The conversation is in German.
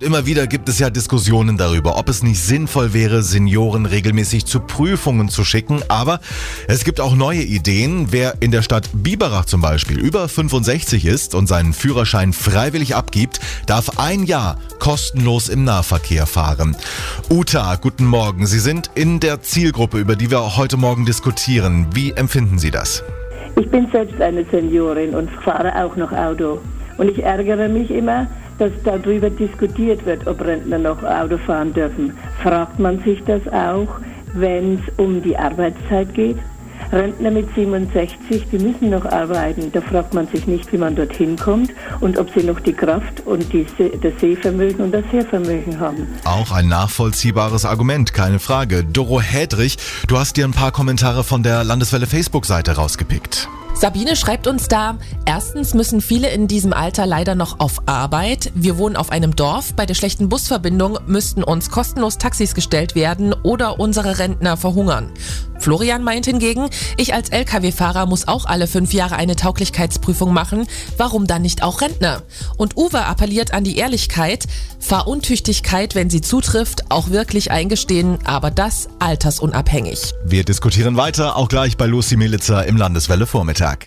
Immer wieder gibt es ja Diskussionen darüber, ob es nicht sinnvoll wäre, Senioren regelmäßig zu Prüfungen zu schicken. Aber es gibt auch neue Ideen. Wer in der Stadt Biberach zum Beispiel über 65 ist und seinen Führerschein freiwillig abgibt, darf ein Jahr kostenlos im Nahverkehr fahren. Uta, guten Morgen. Sie sind in der Zielgruppe, über die wir heute Morgen diskutieren. Wie empfinden Sie das? Ich bin selbst eine Seniorin und fahre auch noch Auto. Und ich ärgere mich immer, dass darüber diskutiert wird, ob Rentner noch Auto fahren dürfen. Fragt man sich das auch, wenn es um die Arbeitszeit geht? Rentner mit 67, die müssen noch arbeiten. Da fragt man sich nicht, wie man dorthin kommt und ob sie noch die Kraft und die See, das Sehvermögen und das Hörvermögen haben. Auch ein nachvollziehbares Argument, keine Frage. Doro Hedrich, du hast dir ein paar Kommentare von der Landeswelle Facebook-Seite rausgepickt. Sabine schreibt uns da, erstens müssen viele in diesem Alter leider noch auf Arbeit. Wir wohnen auf einem Dorf. Bei der schlechten Busverbindung müssten uns kostenlos Taxis gestellt werden oder unsere Rentner verhungern. Florian meint hingegen, ich als Lkw-Fahrer muss auch alle fünf Jahre eine Tauglichkeitsprüfung machen. Warum dann nicht auch Rentner? Und Uwe appelliert an die Ehrlichkeit, Fahruntüchtigkeit, wenn sie zutrifft, auch wirklich eingestehen, aber das altersunabhängig. Wir diskutieren weiter, auch gleich bei Lucy Militzer im Landeswelle Vormittag.